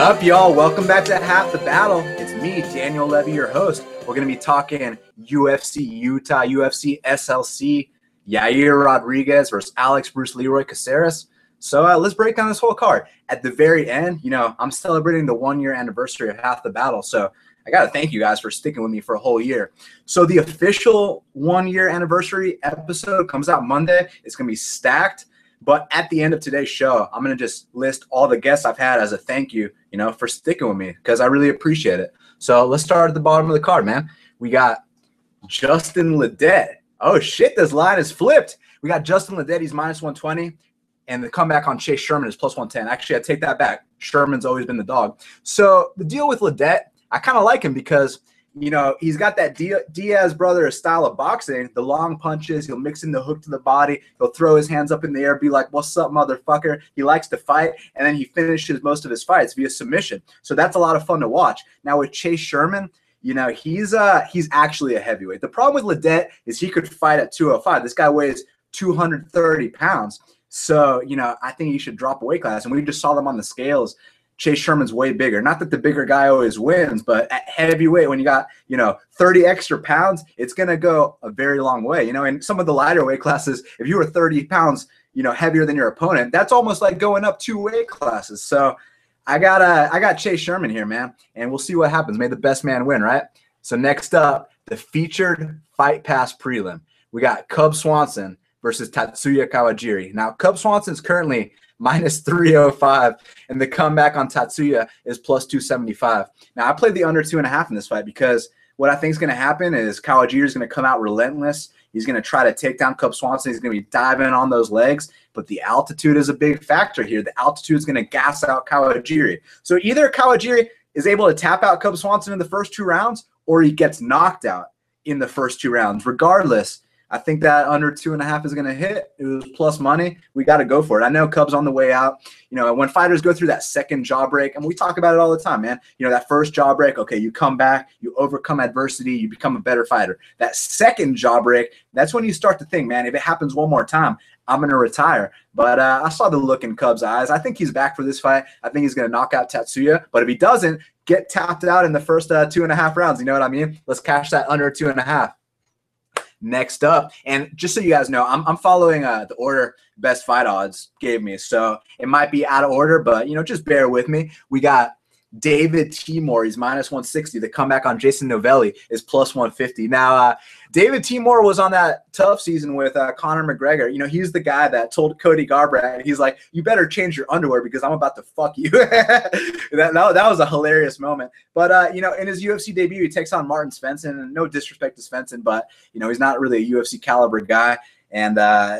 Up, y'all? Welcome back to Half the Battle. It's me, Daniel Levy, your host. We're going to be talking UFC Utah, UFC SLC, Yair Rodriguez versus Alex Bruce Leroy Caceres. So uh, let's break down this whole card. At the very end, you know, I'm celebrating the one year anniversary of Half the Battle. So I got to thank you guys for sticking with me for a whole year. So the official one year anniversary episode comes out Monday. It's going to be stacked. But at the end of today's show, I'm going to just list all the guests I've had as a thank you, you know, for sticking with me because I really appreciate it. So let's start at the bottom of the card, man. We got Justin Ledet. Oh, shit, this line is flipped. We got Justin Ledet. He's minus 120. And the comeback on Chase Sherman is plus 110. Actually, I take that back. Sherman's always been the dog. So the deal with Ledet, I kind of like him because you know, he's got that Diaz brother style of boxing, the long punches. He'll mix in the hook to the body. He'll throw his hands up in the air, be like, What's up, motherfucker? He likes to fight. And then he finishes most of his fights via submission. So that's a lot of fun to watch. Now, with Chase Sherman, you know, he's uh he's actually a heavyweight. The problem with Ledet is he could fight at 205. This guy weighs 230 pounds. So, you know, I think he should drop a weight class. And we just saw them on the scales Chase Sherman's way bigger. Not that the bigger guy always wins, but at heavyweight, when you got, you know, 30 extra pounds, it's going to go a very long way. You know, in some of the lighter weight classes, if you were 30 pounds, you know, heavier than your opponent, that's almost like going up two weight classes. So I got uh, I got Chase Sherman here, man, and we'll see what happens. May the best man win, right? So next up, the featured Fight Pass prelim. We got Cub Swanson versus Tatsuya Kawajiri. Now, Cub Swanson's currently minus 305, and the comeback on Tatsuya is plus 275. Now, I played the under two and a half in this fight because what I think is going to happen is Kawajiri is going to come out relentless. He's going to try to take down Cub Swanson. He's going to be diving on those legs, but the altitude is a big factor here. The altitude is going to gas out Kawajiri. So either Kawajiri is able to tap out Cub Swanson in the first two rounds, or he gets knocked out in the first two rounds. Regardless, I think that under two and a half is going to hit. It was plus money. We got to go for it. I know Cubs on the way out. You know, when fighters go through that second jaw break, and we talk about it all the time, man. You know, that first jaw break, okay, you come back, you overcome adversity, you become a better fighter. That second jaw break, that's when you start to think, man, if it happens one more time, I'm going to retire. But uh, I saw the look in Cubs' eyes. I think he's back for this fight. I think he's going to knock out Tatsuya. But if he doesn't, get tapped out in the first uh, two and a half rounds. You know what I mean? Let's cash that under two and a half next up. And just so you guys know, I'm, I'm following uh, the order best fight odds gave me. So it might be out of order, but you know, just bear with me. We got David Teymur he's minus 160. The comeback on Jason Novelli is plus 150. Now, uh, David Teymur was on that tough season with uh, Conor McGregor. You know, he's the guy that told Cody Garbrandt, he's like, you better change your underwear because I'm about to fuck you. that, that, that, was a hilarious moment. But, uh, you know, in his UFC debut, he takes on Martin Svensson. And no disrespect to Svensson, but, you know, he's not really a UFC caliber guy. And uh,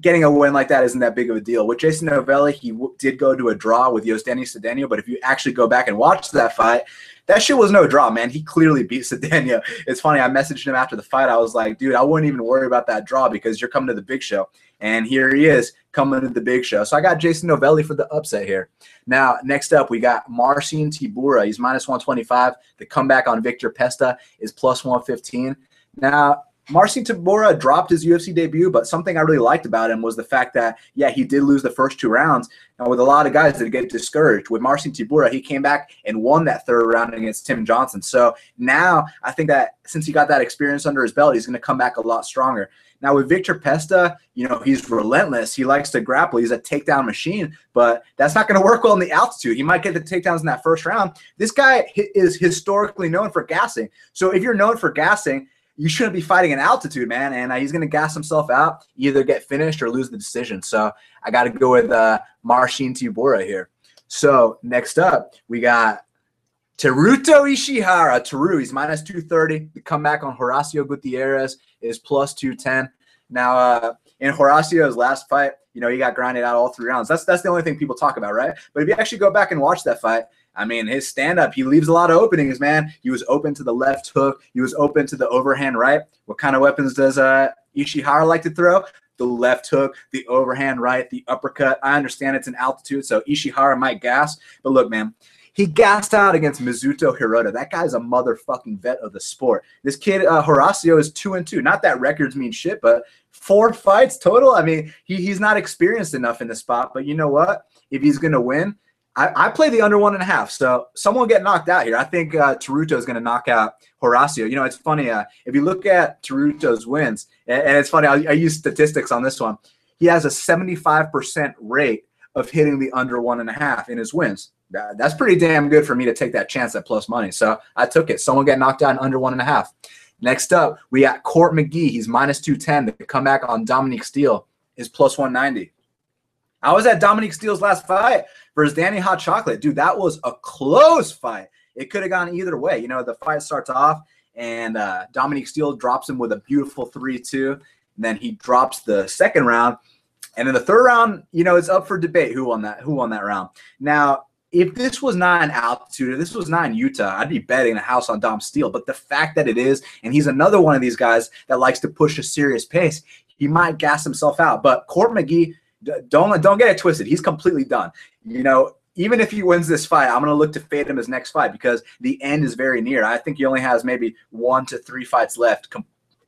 getting a win like that isn't that big of a deal. With Jason Novelli, he w- did go to a draw with Yosdani Cedeno, but if you actually go back and watch that fight, that shit was no draw, man. He clearly beat Cedeno. It's funny. I messaged him after the fight. I was like, dude, I wouldn't even worry about that draw because you're coming to the big show. And here he is coming to the big show. So I got Jason Novelli for the upset here. Now, next up, we got Marcin Tybura. He's minus 125. The comeback on Victor Pesta is plus 115. Now, Marcin Tybura dropped his UFC debut, but something I really liked about him was the fact that, yeah, he did lose the first two rounds. And with a lot of guys that get discouraged, with Marcin Tybura, he came back and won that third round against Tim Johnson. So now I think that since he got that experience under his belt, he's going to come back a lot stronger. Now with Victor Pesta, you know, he's relentless. He likes to grapple. He's a takedown machine, but that's not going to work well in the altitude. He might get the takedowns in that first round. This guy is historically known for gassing. So if you're known for gassing, you shouldn't be fighting in altitude, man. And uh, he's going to gas himself out, either get finished or lose the decision. So I got to go with uh, Marcin Tybura here. So next up, we got Teruto Ishihara. Teru, he's minus 230. The comeback on Horacio Gutierrez is plus 210. Now, uh, in Horacio's last fight, you know, he got grinded out all three rounds. That's that's the only thing people talk about, right? But if you actually go back and watch that fight, I mean, his stand up, he leaves a lot of openings, man. He was open to the left hook, he was open to the overhand right. What kind of weapons does uh, Ishihara like to throw? The left hook, the overhand right, the uppercut. I understand it's an altitude, so Ishihara might gas. But look, man, he gassed out against Mizuto Hirota. That guy's a motherfucking vet of the sport. This kid, uh, Horacio, is two and two. Not that records mean shit, but four fights total. I mean, he, he's not experienced enough in the spot. But you know what? If he's gonna win, I, I play the under one and a half. So someone get knocked out here. I think uh, Teruto is going to knock out Horacio. You know, it's funny. Uh, if you look at Teruto's wins, and, and it's funny, I, I use statistics on this one. He has a 75% rate of hitting the under one and a half in his wins. That, that's pretty damn good for me to take that chance at plus money. So I took it. Someone get knocked out under one and a half. Next up, we got Court McGee. He's minus 210. The comeback on Dominique Steele is plus 190. I was at Dominique Steele's last fight versus Danny Hot Chocolate. Dude, that was a close fight. It could have gone either way. You know, the fight starts off and uh, Dominique Steele drops him with a beautiful 3 2. And Then he drops the second round. And then the third round, you know, it's up for debate who won that who won that round. Now, if this was not in altitude, if this was not in Utah, I'd be betting a house on Dom Steele. But the fact that it is, and he's another one of these guys that likes to push a serious pace, he might gas himself out. But Court McGee, don't don't get it twisted. He's completely done. You know, even if he wins this fight, I'm going to look to fade him his next fight because the end is very near. I think he only has maybe one to three fights left com-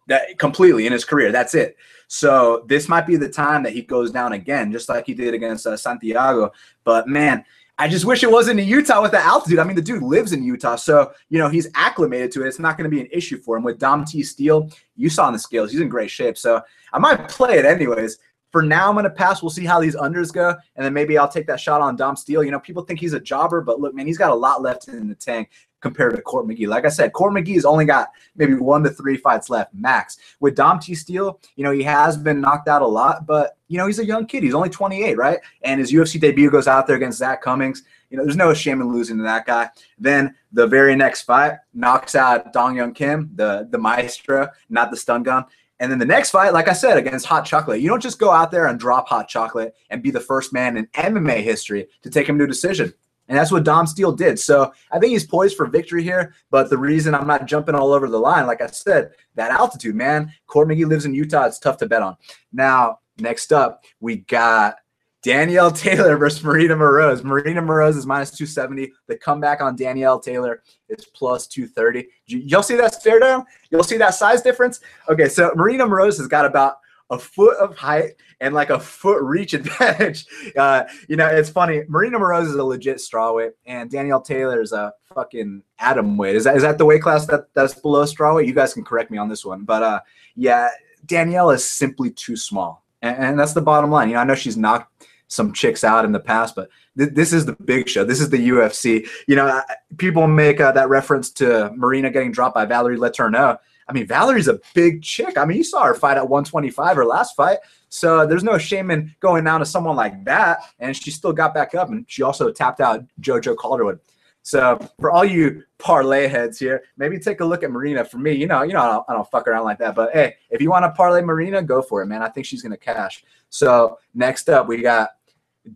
that completely in his career. That's it. So this might be the time that he goes down again, just like he did against uh, Santiago. But man, I just wish it wasn't in Utah with the altitude. I mean, the dude lives in Utah, so you know he's acclimated to it. It's not going to be an issue for him. With Dom T Steele, you saw on the scales, he's in great shape. So I might play it anyways. For now, I'm going to pass. We'll see how these unders go, and then maybe I'll take that shot on Dom Steele. You know, people think he's a jobber, but look, man, he's got a lot left in the tank compared to Court McGee. Like I said, Court McGee's only got maybe one to three fights left max. With Dom T. Steele, you know, he has been knocked out a lot, but, you know, he's a young kid. He's only 28, right? And his UFC debut goes out there against Zach Cummings. You know, there's no shame in losing to that guy. Then the very next fight knocks out Dong Hyun Kim, the, the maestro, not the stun gun. And then the next fight, like I said, against Hot Chocolate, you don't just go out there and drop Hot Chocolate and be the first man in MMA history to take him to a decision. And that's what Dom Steele did. So I think he's poised for victory here. But the reason I'm not jumping all over the line, like I said, that altitude, man. Court McGee lives in Utah. It's tough to bet on. Now, next up, we got Danielle Taylor versus Maryna Moroz. Maryna Moroz is minus 270. The comeback on Danielle Taylor is plus 230. Y'all see that stare down? You'll see that size difference? Okay, so Maryna Moroz has got about a foot of height and like a foot reach advantage. Uh, you know, it's funny. Maryna Moroz is a legit strawweight, and Danielle Taylor is a fucking atom weight. Is that is that the weight class that that's below strawweight? You guys can correct me on this one, but uh, yeah, Danielle is simply too small, and, and that's the bottom line. You know, I know she's knocked some chicks out in the past, but th- this is the big show. This is the UFC. You know, people make uh, that reference to Marina getting dropped by Valerie Letourneau. I mean, Valerie's a big chick. I mean, you saw her fight at 125, her last fight. So there's no shame in going down to someone like that. And she still got back up, and she also tapped out JoJo Calderwood. So for all you parlay heads here, maybe take a look at Marina. For me, you know, you know, I don't, I don't fuck around like that. But hey, if you want to parlay Marina, go for it, man. I think she's gonna cash. So next up, we got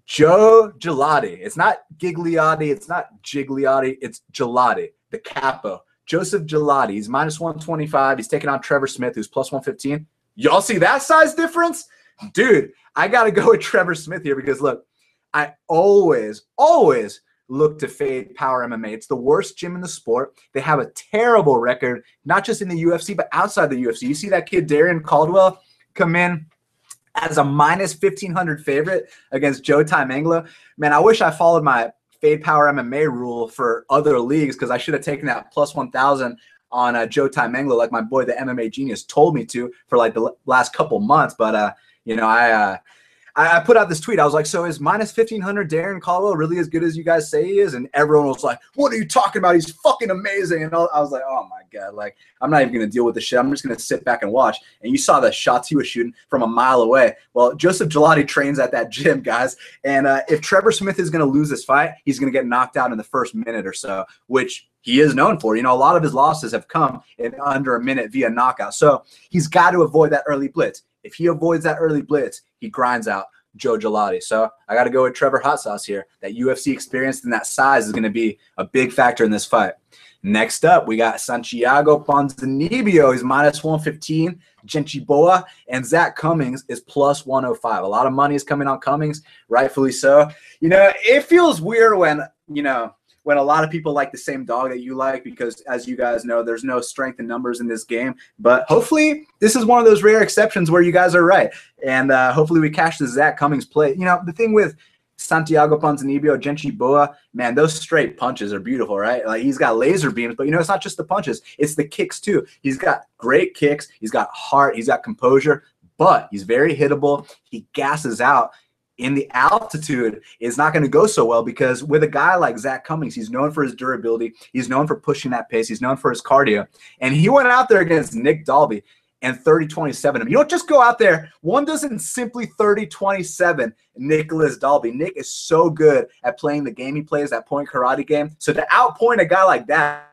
Joe Gelati. It's not Gigliotti. It's not Gigliotti. It's Gelati, the capo. Joseph Gelati. He's minus 125. He's taking on Trevor Smith, who's plus 115. Y'all see that size difference? Dude, I got to go with Trevor Smith here because look, I always, always look to fade power MMA. It's the worst gym in the sport. They have a terrible record, not just in the UFC, but outside the UFC. You see that kid, Darrion Caldwell, come in as a minus 1500 favorite against Joe Taimanglo. Man, I wish I followed my fade power MMA rule for other leagues because I should have taken that plus 1000 on uh, Joe Taimanglo, like my boy, the MMA genius, told me to for like the last couple months. But, uh, you know, I, uh, I, I put out this tweet. I was like, "So is minus fifteen hundred Darren Caldwell really as good as you guys say he is?" And everyone was like, "What are you talking about? He's fucking amazing!" And I was like, "Oh my god!" Like I'm not even gonna deal with the shit. I'm just gonna sit back and watch. And you saw the shots he was shooting from a mile away. Well, Joseph Gelati trains at that gym, guys. And uh, if Trevor Smith is gonna lose this fight, he's gonna get knocked out in the first minute or so, which he is known for. You know, a lot of his losses have come in under a minute via knockout. So he's got to avoid that early blitz. If he avoids that early blitz, he grinds out Joe Gelati. So I got to go with Trevor Hot Sauce here. That UFC experience and that size is going to be a big factor in this fight. Next up, we got Santiago Ponzinibbio. He's minus 115. Gente Boa and Zach Cummings is plus 105. A lot of money is coming on Cummings, rightfully so. You know, it feels weird when, you know, when a lot of people like the same dog that you like because as you guys know there's no strength in numbers in this game but hopefully this is one of those rare exceptions where you guys are right and uh, hopefully we cash the zach cummings play you know the thing with Santiago Ponzinibbio, Gente Boa, man, those straight punches are beautiful, right? Like he's got laser beams, but you know, it's not just the punches, it's the kicks too. He's got great kicks, he's got heart, he's got composure, but he's very hittable. He gasses out in the altitude is not going to go so well because with a guy like Zach Cummings, he's known for his durability. He's known for pushing that pace. He's known for his cardio. And he went out there against Nick Dalby and 30 27 him. You don't just go out there. One doesn't simply 30 27 Nicholas Dalby. Nick is so good at playing the game he plays, that point karate game. So to outpoint a guy like that,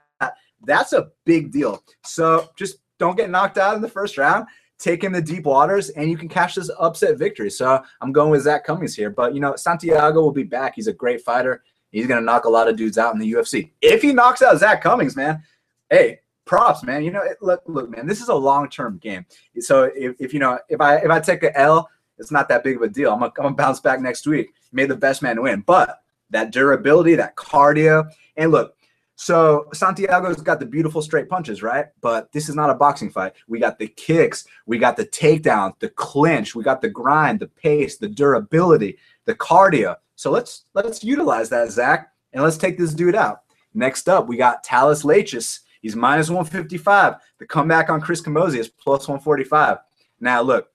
that's a big deal. So just don't get knocked out in the first round. Take him to deep waters, and you can cash this upset victory. So I'm going with Zach Cummings here. But you know, Santiago will be back. He's a great fighter. He's gonna knock a lot of dudes out in the UFC. If he knocks out Zach Cummings, man, hey, props, man. You know, it, look, look, man, this is a long term game. So if, if you know, if I if I take a L, it's not that big of a deal. I'm gonna, I'm gonna bounce back next week. May the best man win. But that durability, that cardio, and look. So Santiago's got the beautiful straight punches, right? But this is not a boxing fight. We got the kicks, we got the takedown, the clinch, we got the grind, the pace, the durability, the cardio. So let's let's utilize that, Zach, and let's take this dude out. Next up, we got Thales Leites. He's minus 155. The comeback on Chris Camozzi is plus 145. Now, look,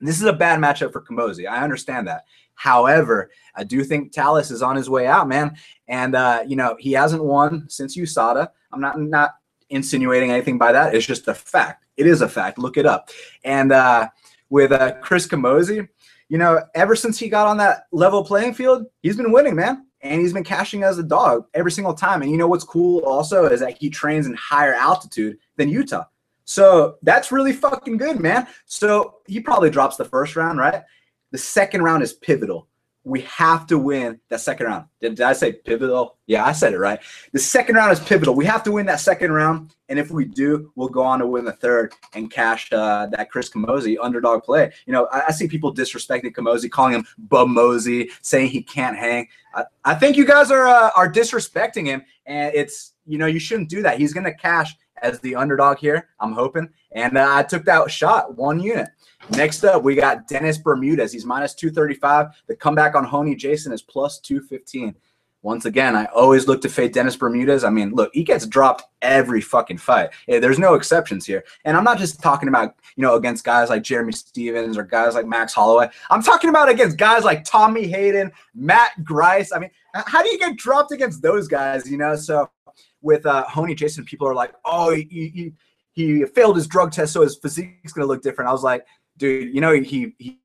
this is a bad matchup for Camozzi. I understand that. However, I do think Thales is on his way out, man. And uh, you know, he hasn't won since USADA. I'm not not insinuating anything by that. It's just a fact. It is a fact. Look it up. And uh, with uh, Chris Camozzi, you know, ever since he got on that level playing field, he's been winning, man and he's been cashing as a dog every single time. And you know what's cool also is that he trains in higher altitude than Utah. So that's really fucking good, man. So he probably drops the first round, right? The second round is pivotal we have to win that second round. Did, did, I say pivotal? Yeah, I said it right. The second round is pivotal. We have to win that second round, and if we do, we'll go on to win the third and cash uh, that Chris Camozzi underdog play. You know, I, I see people disrespecting Camozzi, calling him Bumosey, saying he can't hang. I, I think you guys are uh, are disrespecting him, and it's you know you shouldn't do that. He's gonna cash as the underdog here. I'm hoping, and uh, I took that shot one unit. Next up, we got Dennis Bermudez. He's minus 235. The comeback on Rony Jason is plus 215. Once again, I always look to fade Dennis Bermudez. I mean, look, he gets dropped every fucking fight. There's no exceptions here. And I'm not just talking about, you know, against guys like Jeremy Stephens or guys like Max Holloway. I'm talking about against guys like Tommy Hayden, Matt Grice. I mean, how do you get dropped against those guys, you know? So with uh, Rony Jason, people are like, oh, he, he, he failed his drug test, so his physique's going to look different. I was like, dude, you know he he,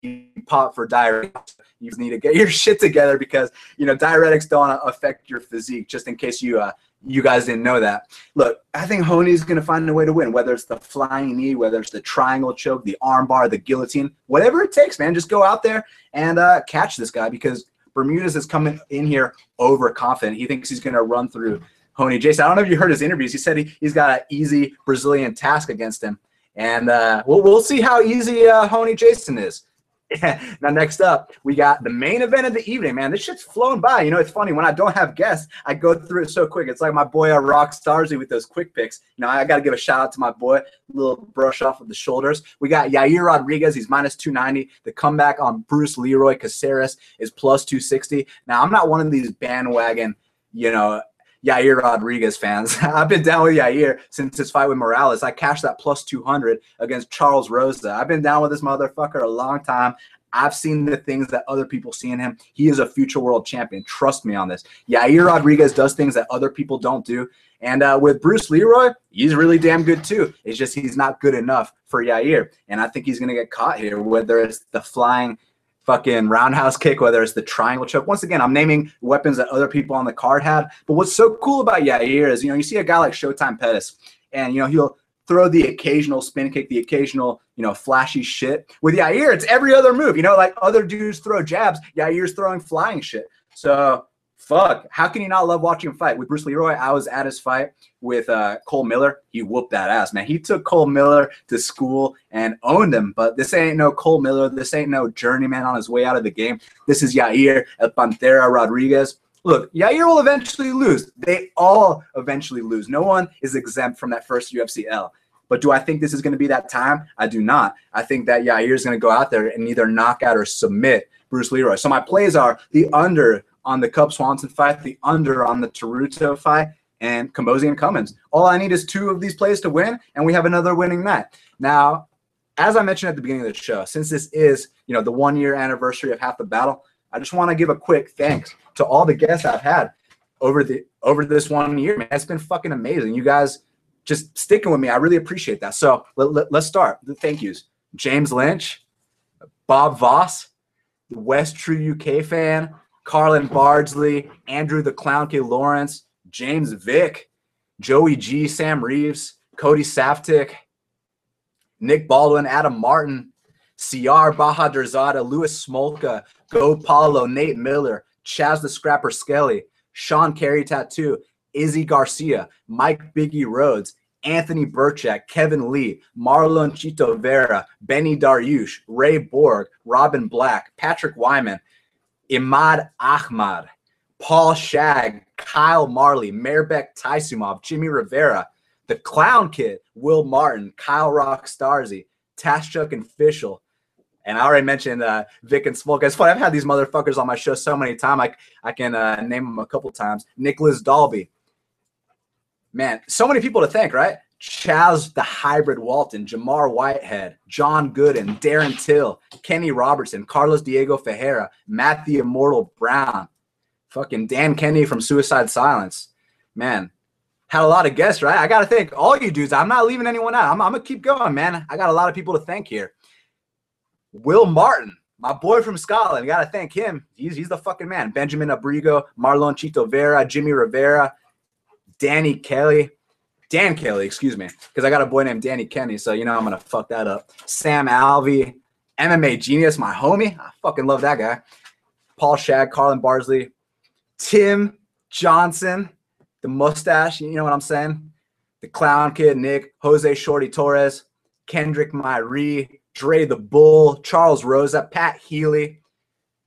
he popped for diuretics. You need to get your shit together because you know diuretics don't affect your physique. Just in case you uh you guys didn't know that. Look, I think Rony's going to find a way to win, whether it's the flying knee, whether it's the triangle choke, the armbar, the guillotine, whatever it takes, man. Just go out there and uh, catch this guy because Bermudez is coming in here overconfident. He thinks he's going to run through Rony Jason. I don't know if you heard his interviews. He said he, he's got an easy Brazilian task against him. And uh, we'll, we'll see how easy uh, Rony Jason is. now, next up, we got the main event of the evening, man. This shit's flown by. You know, it's funny when I don't have guests, I go through it so quick. It's like my boy uh, Rock Starzy with those quick picks. You know, I got to give a shout out to my boy, little brush off of the shoulders. We got Yair Rodriguez. He's minus 290. The comeback on Bruce Leroy Caceres is plus 260. Now, I'm not one of these bandwagon, you know, Yair Rodriguez fans. I've been down with Yair since his fight with Morales. I cashed that plus 200 against Charles Rosa. I've been down with this motherfucker a long time. I've seen the things that other people see in him. He is a future world champion. Trust me on this. Yair Rodriguez does things that other people don't do. And uh, with Bruce Leroy, he's really damn good too. It's just he's not good enough for Yair. And I think he's going to get caught here, whether it's the flying – fucking roundhouse kick, whether it's the triangle choke. Once again, I'm naming weapons that other people on the card had. But what's so cool about Yair is, you know, you see a guy like Showtime Pettis, and you know he'll throw the occasional spin kick, the occasional, you know, flashy shit. With Yair, it's every other move. You know, like other dudes throw jabs, Yair's throwing flying shit. So fuck, how can you not love watching him fight? With Bruce Leroy, I was at his fight with uh, Cole Miller. He whooped that ass, man. He took Cole Miller to school and owned him. But this ain't no Cole Miller. This ain't no journeyman on his way out of the game. This is Yair El Pantera Rodriguez. Look, Yair will eventually lose. They all eventually lose. No one is exempt from that first UFC L. But do I think this is going to be that time? I do not. I think that Yair is going to go out there and either knock out or submit Bruce Leroy. So my plays are the under on the Cub Swanson fight, the under on the Teruto fight, and Camozzi and Cummings. All I need is two of these plays to win, and we have another winning night. Now, as I mentioned at the beginning of the show, since this is you know the one year anniversary of half the battle, I just want to give a quick thanks to all the guests I've had over the over this one year. Man, it's been fucking amazing. You guys just sticking with me. I really appreciate that. So let, let, let's start. The thank yous: James Lynch, Bob Voss, the West True UK fan, Carlin Bardsley, Andrew the Clown K. Lawrence, James Vick, Joey G, Sam Reeves, Cody Saftik, Nick Baldwin, Adam Martin, CR Bahadurzada, Louis Smolka, Go Paulo, Nate Miller, Chaz the Scrapper Skelly, Sean Carey Tattoo, Izzy Garcia, Mike Biggie Rhodes, Anthony Burchak, Kevin Lee, Marlon Chito Vera, Benny Dariush, Ray Borg, Robin Black, Patrick Wyman, Imad Ahmad, Paul Shag, Kyle Marley, Mairbek Taisumov, Jimmy Rivera, The Clown Kid, Will Martin, Kyle Rock Starzy, Taschuk and Fischel. And I already mentioned uh, Vic and Smolka. It's funny. I've had these motherfuckers on my show so many times. I, I can uh, name them a couple times. Nicholas Dalby. Man, so many people to thank, right? Chaz the Hybrid Walton, Jamar Whitehead, John Gooden, Darren Till, Kenny Robertson, Carlos Diego Ferreira, Matt the Immortal Brown, fucking Dan Kennedy from Suicide Silence. Man, had a lot of guests, right? I got to thank all you dudes. I'm not leaving anyone out. I'm, I'm going to keep going, man. I got a lot of people to thank here. Will Martin, my boy from Scotland. Got to thank him. He's, he's the fucking man. Benjamin Abrigo, Marlon Chito Vera, Jimmy Rivera, Danny Kelly. Dan Kelly, excuse me, because I got a boy named Danny Kenny, so you know I'm gonna fuck that up. Sam Alvey, MMA genius, my homie. I fucking love that guy. Paul Shag, Carlin Barsley, Tim Johnson, the mustache, you know what I'm saying? The clown kid, Nick, Jose Shorty Torres, Kendrick Myrie, Dre the Bull, Charles Rosa, Pat Healy,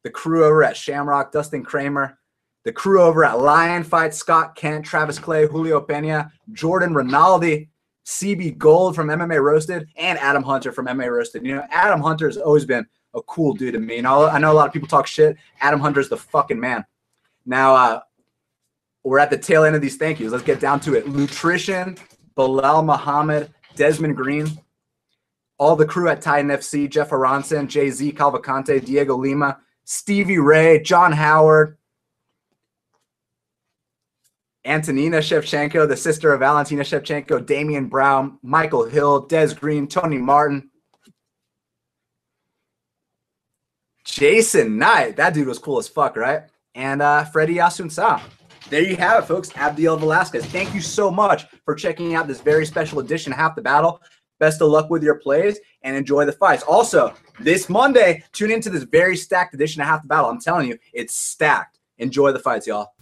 the crew over at Shamrock, Dustin Kramer, the crew over at Lion Fight, Scott Kent, Travis Clay, Julio Pena, Jordan Rinaldi, CB Gold from MMA Roasted, and Adam Hunter from MMA Roasted. You know, Adam Hunter has always been a cool dude to me. Know, I know a lot of people talk shit. Adam Hunter's the fucking man. Now, uh, we're at the tail end of these thank yous. Let's get down to it. Nutrition, Bilal Muhammad, Desmond Green, all the crew at Titan FC, Jeff Aronson, Jay Z Calvacante, Diego Lima, Stevie Ray, John Howard, Antonina Shevchenko, the sister of Valentina Shevchenko, Damian Brown, Michael Hill, Des Green, Tony Martin, Jason Knight. That dude was cool as fuck, right? And uh, Freddie Asunsa. There you have it, folks. Abdiel Velasquez. Thank you so much for checking out this very special edition Half the Battle. Best of luck with your plays and enjoy the fights. Also, this Monday, tune into this very stacked edition of Half the Battle. I'm telling you, it's stacked. Enjoy the fights, y'all.